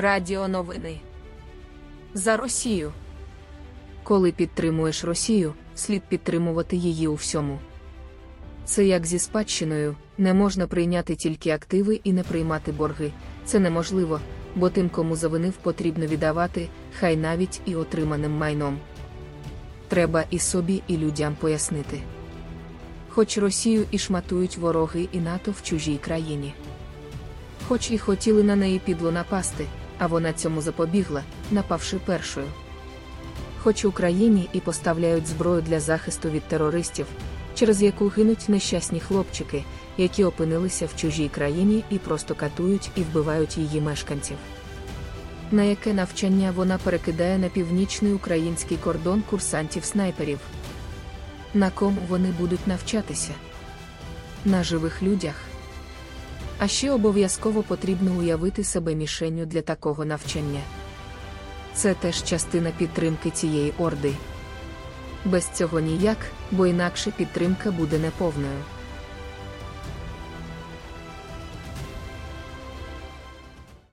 Радіо новини. За Росію. Коли підтримуєш Росію, слід підтримувати її у всьому. Це як зі спадщиною, не можна прийняти тільки активи і не приймати борги. Це неможливо, бо тим, кому завинив, потрібно віддавати, хай навіть і отриманим майном. Треба і собі, і людям пояснити. Хоч Росію і шматують вороги і НАТО в чужій країні. Хоч і хотіли на неї підло напасти, а вона цьому запобігла, напавши першою. Хоч Україні і поставляють зброю для захисту від терористів, через яку гинуть нещасні хлопчики, які опинилися в чужій країні і просто катують і вбивають її мешканців. На яке навчання вона перекидає на північний український кордон курсантів-снайперів? На кому вони будуть навчатися? На живих людях. А ще обов'язково потрібно уявити себе мішенню для такого навчання. Це теж частина підтримки цієї орди. Без цього ніяк, бо інакше підтримка буде неповною.